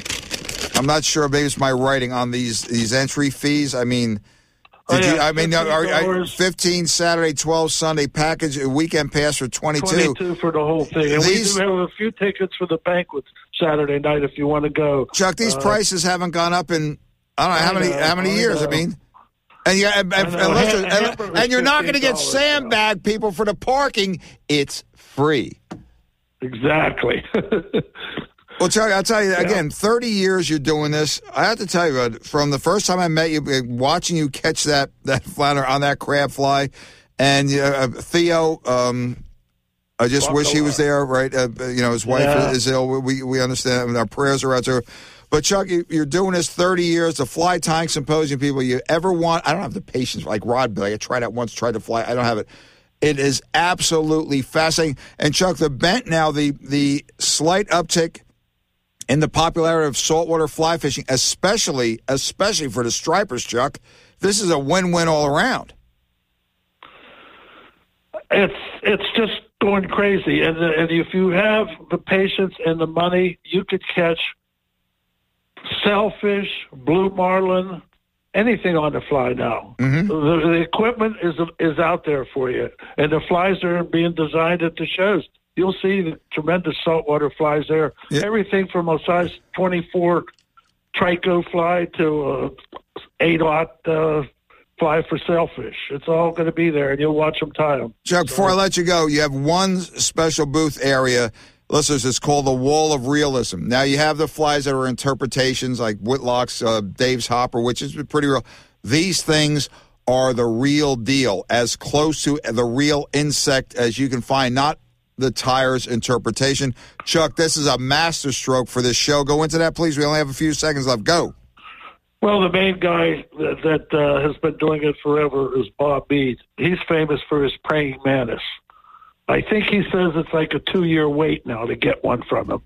I'm not sure. Maybe it's my writing on these these entry fees. I mean, Oh, did you? I mean, are, are, $15. fifteen Saturday, twelve Sunday package, weekend pass for twenty two. 22 for the whole thing. And These- we do have a few tickets for the banquet Saturday night if you want to go. Chuck, these Uh, prices haven't gone up in I don't know how I many how many I years. I mean. And, you, and, and, and, and, you're not going to get $15 sandbag people for the parking. It's free. Exactly. Well, Chuck, I'll tell you again. Thirty years you're doing this. I have to tell you, from the first time I met you, uh, watching you catch that that flounder on that crab fly, and uh, Theo. Um, I just wish he was there, right? Uh, you know, his wife Yeah. is ill. We we understand. and our prayers are out there. But Chuck, you, you're doing this 30 years. The fly tying symposium people you ever want. I don't have the patience like Rod Billy. I tried it once, tried to fly. I don't have it. It is absolutely fascinating. And Chuck, the bent now, the the slight uptick in the popularity of saltwater fly fishing, especially especially for the stripers, Chuck. This is a win-win all around. It's it's just going crazy, and and if you have the patience and the money, you could catch sailfish, blue marlin, anything on the fly now. Mm-hmm. The, the equipment is is out there for you, and the flies are being designed at the shows. You'll see the tremendous saltwater flies there. Yeah. Everything from a size 24 trico fly to a eight aught uh, fly for sailfish. It's all going to be there, and you'll watch them tie them. Chuck, before I let you go, you have one special booth area. Listeners, it's called the Wall of Realism. Now, you have the flies that are interpretations like Whitlock's uh, Dave's Hopper, which is pretty real. These things are the real deal, as close to the real insect as you can find, not the tyers interpretation. Chuck, this is a masterstroke for this show. Go into that, please. We only have a few seconds left. Go. Well, the main guy that, that uh, has been doing it forever is Bob Mead. He's famous for his praying mantis. I think he says it's like a two year wait now to get one from him.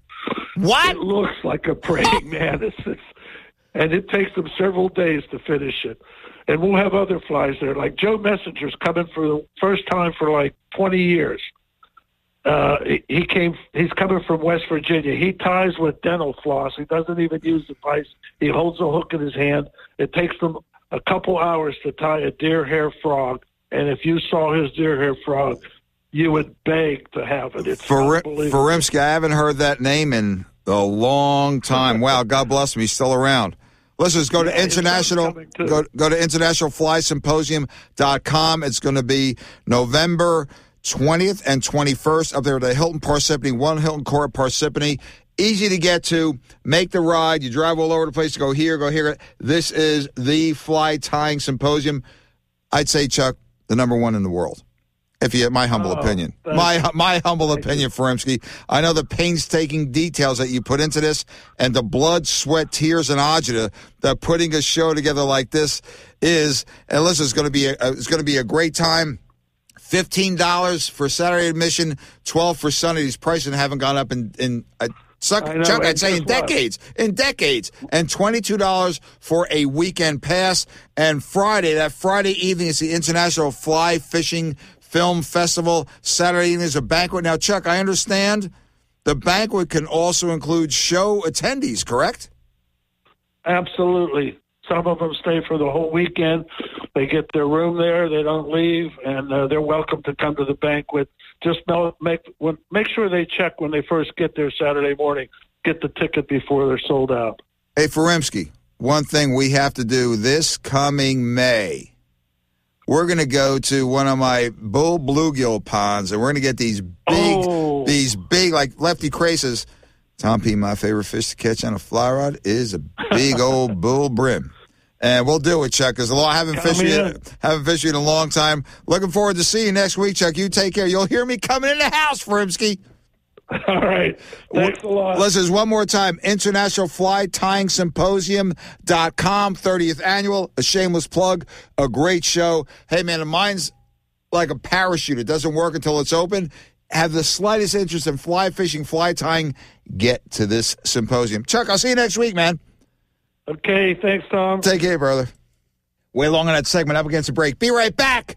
What? It looks like a praying mantis. It's, and it takes them several days to finish it. And we'll have other flies there. Like Joe Messinger's coming for the first time for like 20 years. Uh, he, came. He's coming from West Virginia. He ties with dental floss. He doesn't even use the vise. He holds a hook in his hand. It takes them a couple hours to tie a deer hair frog. And if you saw his deer hair frog, you would beg to have it. It's For. Furimsky, I haven't heard that name in a long time. Wow, God bless him. He's still around. Listeners, go to Yeah, international go, go to internationalflysymposium.com. It's going to be November 20th and 21st up there at the Hilton Parsippany, one Hilton Court Parsippany. Easy to get to. Make the ride. You drive all over the place to go here, go here. This is the fly tying symposium. I'd say, Chuck, the number one in the world. If you, my humble Oh, opinion, my my humble opinion, Furimsky. I know the painstaking details that you put into this, and the blood, sweat, tears, and agita that putting a show together like this is. And listen, it's going to be a, uh, it's going to be a great time. Fifteen dollars for Saturday admission, twelve for Sunday. These prices haven't gone up in in. Uh, Suck, know, Chuck, I'd say in guess what? decades, in decades, and twenty-two dollars for a weekend pass. And Friday, that Friday evening is the International Fly Fishing Film Festival. Saturday evening is a banquet. Now, Chuck, I understand the banquet can also include show attendees, correct? Absolutely. Some of them stay for the whole weekend. They get their room there. They don't leave, and uh, they're welcome to come to the banquet. Just know, make make sure they check when they first get there Saturday morning. Get the ticket before they're sold out. Hey, Furimsky, one thing we have to do this coming May. We're going to go to one of my bull bluegill ponds, and we're going to get these big, Oh. these big, like Lefty Kreh's. Tom P, my favorite fish to catch on a fly rod is a big old bull bream. And we'll do it, Chuck, because I haven't Count fished you, in. haven't fished you in a long time. Looking forward to seeing you next week, Chuck. You take care. You'll hear me coming in the house, Furimsky. All right. Thanks a lot. Listeners, one more time International Fly Tying Symposium.com, 30th annual, a shameless plug, a great show. Hey, man, mine's like a parachute. It doesn't work until it's open. Have the slightest interest in fly fishing, fly tying, get to this symposium. Chuck, I'll see you next week, man. Okay. Thanks, Tom. Take care, brother. Way long on that segment, up against the break. Be right back.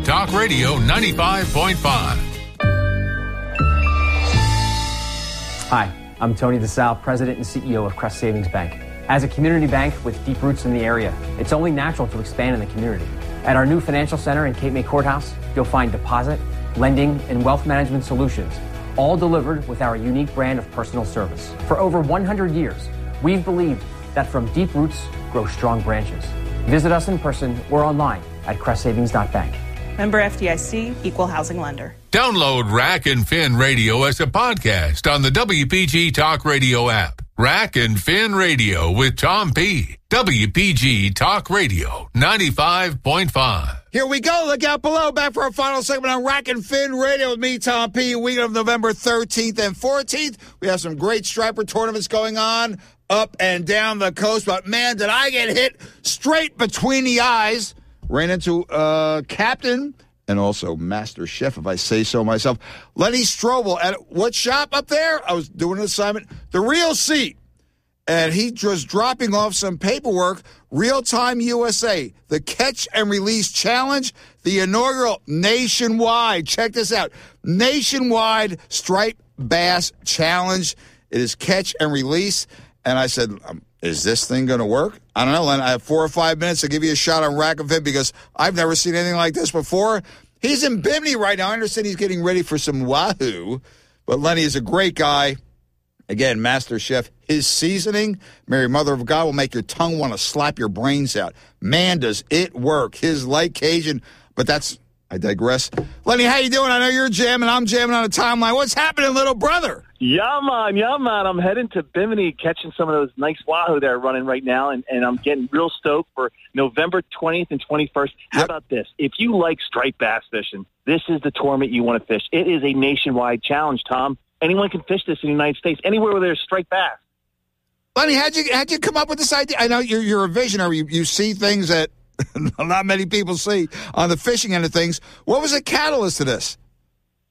Talk Radio 95.5. Hi, I'm Tony DeSalle, President and CEO of Crest Savings Bank. As a community bank with deep roots in the area, it's only natural to expand in the community. At our new financial center in Cape May Courthouse, you'll find deposit, lending, and wealth management solutions, all delivered with our unique brand of personal service. For over 100 years, we've believed that from deep roots grow strong branches. Visit us in person or online at crestsavings.bank. Member FDIC, Equal Housing Lender. Download Rack and Fin Radio as a podcast on the WPG Talk Radio app. Rack and Fin Radio with Tom P. WPG Talk Radio 95.5. Here we go. Look out below. Back for our final segment on Rack and Fin Radio with me, Tom P. Week of November 13th and 14th. We have some great striper tournaments going on up and down the coast. But man, did I get hit straight between the eyes. Ran into uh, Captain and also Master Chef, if I say so myself. Lenny Strobel at what shop up there? I was doing an assignment. The Reel Seat. And he was dropping off some paperwork. Reel Time USA, the Catch and Release Challenge, the inaugural nationwide. Check this out nationwide Striped Bass Challenge. It is catch and release. And I said, um, is this thing going to work? I don't know, Len. I have four or five minutes to give you a shot on Rack and Fin because I've never seen anything like this before. He's in Bimini right now. I understand he's getting ready for some wahoo, but Lenny is a great guy. Again, Master Chef, his seasoning, Mary Mother of God, will make your tongue want to slap your brains out. Man, does it work. His light Cajun, but that's, I digress. Lenny, how you doing? I know you're jamming. I'm jamming on a timeline. What's happening, little brother? Yeah, man, yeah, man. I'm heading to Bimini, catching some of those nice wahoo they're running right now, and, and I'm getting real stoked for November 20th and 21st. How yep. about this? If you like striped bass fishing, this is the tournament you want to fish. It is a nationwide challenge, Tom. Anyone can fish this in the United States, anywhere where there's striped bass. Lenny, how'd you how'd you come up with this idea? I know you're you're a visionary. You, you see things that not many people see on the fishing end of things. What was the catalyst to this?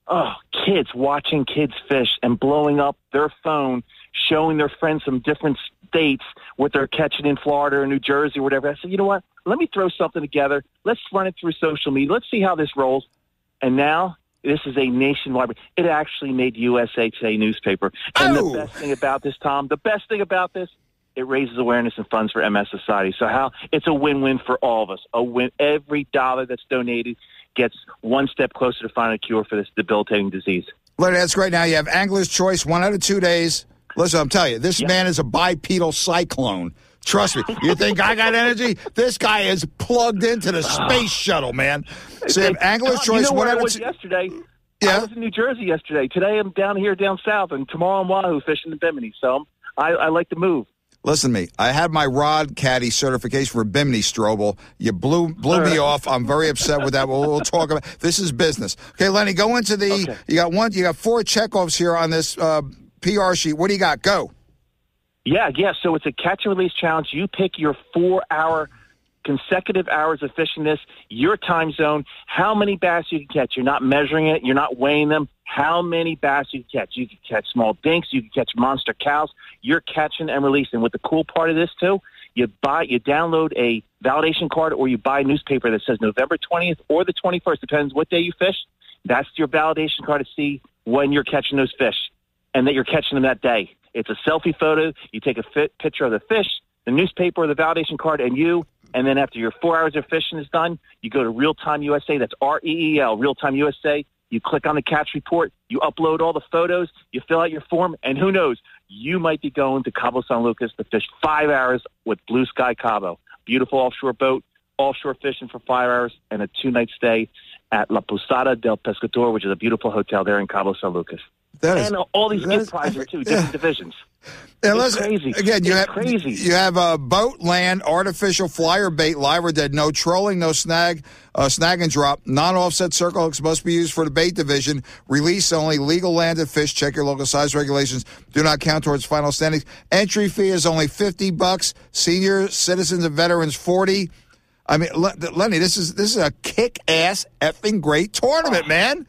Oh, kids watching kids fish and blowing up their phone, showing their friends from different states what they're catching in Florida or New Jersey or whatever. I said, you know what? Let me throw something together. Let's run it through social media. Let's see how this rolls. And now this is a nationwide. It actually made USA Today newspaper. And oh. the best thing about this, Tom, the best thing about this, it raises awareness and funds for MS Society. So how it's a win-win for all of us. A win. Every dollar that's donated gets one step closer to finding a cure for this debilitating disease. Larry, that's great. Now you have Angler's Choice, one out of two days. Listen, I'm telling you, this yep. man is a bipedal cyclone. Trust me. You think I got energy? This guy is plugged into the space shuttle, man. So you have Angler's Choice, you know one out of was two. Yesterday, yeah? I was in New Jersey yesterday. Today I'm down here down south, and tomorrow I'm Wahoo fishing in Bimini. So I, I like to move. Listen to me. I had my rod caddy certification for Bimini Strobel. You blew blew me off. I'm very upset with that. We'll, we'll, talk about this is business. Okay, Lenny, go into the. Okay. You got one. You got four checkoffs here on this uh, PR sheet. What do you got? Go. Yeah, yeah. So it's a catch and release challenge. You pick your four hour consecutive hours of fishing this, your time zone, how many bass you can catch. You're not measuring it. You're not weighing them. How many bass you can catch. You can catch small dinks. You can catch monster cows. You're catching and releasing. With the cool part of this too, you buy, you download a validation card or you buy a newspaper that says November 20th or the 21st, depends what day you fish. That's your validation card to see when you're catching those fish and that you're catching them that day. It's a selfie photo. You take a fit picture of the fish, the newspaper the validation card, and you, and then after your four hours of fishing is done, you go to Reel Time USA. That's R-E-E-L, Reel Time USA. You click on the catch report. You upload all the photos. You fill out your form. And who knows, you might be going to Cabo San Lucas to fish five hours with Blue Sky Cabo. Beautiful offshore boat, offshore fishing for five hours, and a two-night stay at La Posada del Pescador, which is a beautiful hotel there in Cabo San Lucas. That is, and all these gift prizes too, different yeah. divisions. And it's crazy. Again, you it's have crazy. you have a boat, land, artificial flyer bait, live or dead, no trolling, no snag, uh, snag and drop, non-offset circle hooks must be used for the bait division. Release only, legal landed fish. Check your local size regulations. Do not count towards final standings. Entry fee is only fifty bucks. Senior citizens and veterans forty. I mean, Lenny, this is this is a kick-ass effing great tournament, oh. man.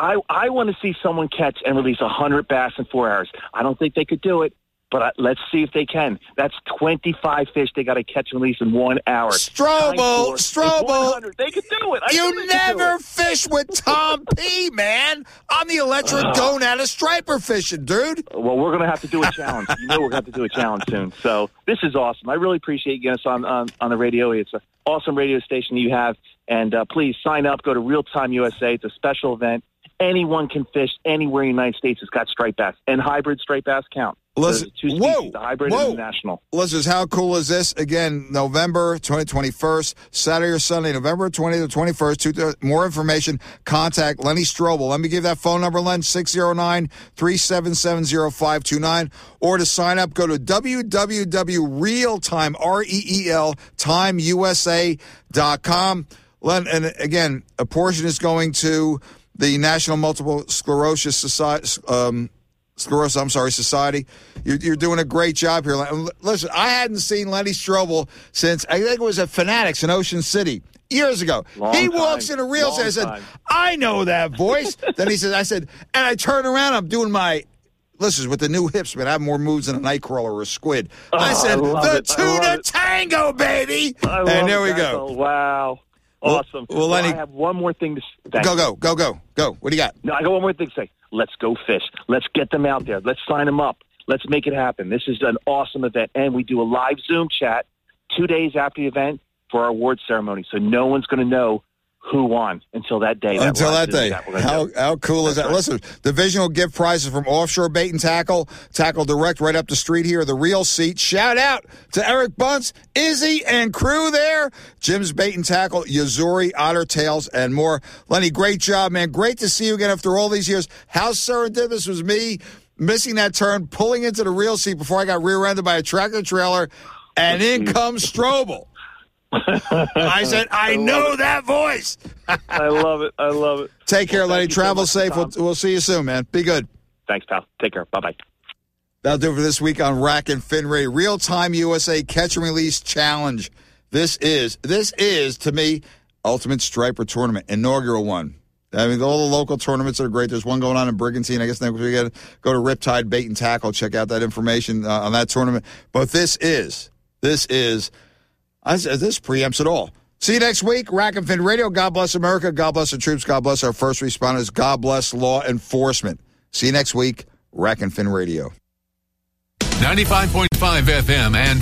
I I want to see someone catch and release a hundred bass in four hours. I don't think they could do it, but I, let's see if they can. That's twenty five fish they got to catch and release in one hour. Strobel, Strobel, they could do it. I you never fish with Tom P, man. I'm the electric uh, going out of striper fishing, dude. Well, we're gonna have to do a challenge. you know, we're gonna have to do a challenge soon. So this is awesome. I really appreciate you getting us on on, on the radio. It's an awesome radio station you have. And uh, please sign up. Go to Reel Time USA. It's a special event anyone can fish anywhere in the United States has got striped bass, and hybrid striped bass count. The two species, whoa, the hybrid whoa. and the national. Listeners, how cool is this? Again, November 2021st, Saturday or Sunday, November 20th to 21st. Two, more information, contact Lenny Strobel. Let me give that phone number, Len, 609 377 0529. Or to sign up, go to www.realtime, R E E L, timeusa.com. Len, and again, a portion is going to the National Multiple Sclerosis Society. Um, Sclerosis, I'm sorry, Society. You're, you're doing a great job here. Listen, I hadn't seen Lenny Strobel since I think it was at Fanatics in Ocean City years ago. Long he time. walks in a real and I said, time. I know that voice. then he said, I said, and I turn around, I'm doing my. Listen, with the new hips, man, I have more moves than a nightcrawler or a squid. I Oh, said, I the it. Tuna tango, baby. And there we go. Wow. Well- Awesome. well, Lenny- I have one more thing to s- thank Go, go, go, go, go. What do you got? No, I got one more thing to say. Let's go fish. Let's get them out there. Let's sign them up. Let's make it happen. This is an awesome event, and we do a live Zoom chat two days after the event for our award ceremony. So no one's going to know who won until that day. Until that day. chat How how cool is that? Listen, divisional gift prizes from Offshore Bait and Tackle, Tackle Direct right up the street here, the Reel Seat. Shout out to Eric Bunce, Izzy, and crew there. Jim's Bait and Tackle, Yo-Zuri, Otter Tails, and more. Lenny, great job, man. Great to see you again after all these years. How serendipitous was me missing that turn, pulling into the Reel Seat before I got rear-ended by a tractor trailer, and in comes Strobel. I said, I know that voice. I love it. I love it. Take care, Well, Lenny. you so Travel much, safe. We'll, we'll see you soon, man. Be good. Thanks, pal. Take care. Bye bye. That'll do it for this week on Rack and Fin Ray. Reel Time USA Catch and Release Challenge. This is, this is, to me, Ultimate Striper Tournament, inaugural one. I mean, all the local tournaments are great. There's one going on in Brigantine. I guess next week, we gotta go to Riptide Bait and Tackle. Check out that information uh, on that tournament. But this is, this is, This preempts it all. See you next week. Rack and Fin Radio. God bless America. God bless the troops. God bless our first responders. God bless law enforcement. See you next week. Rack and Fin Radio. 95.5 FM and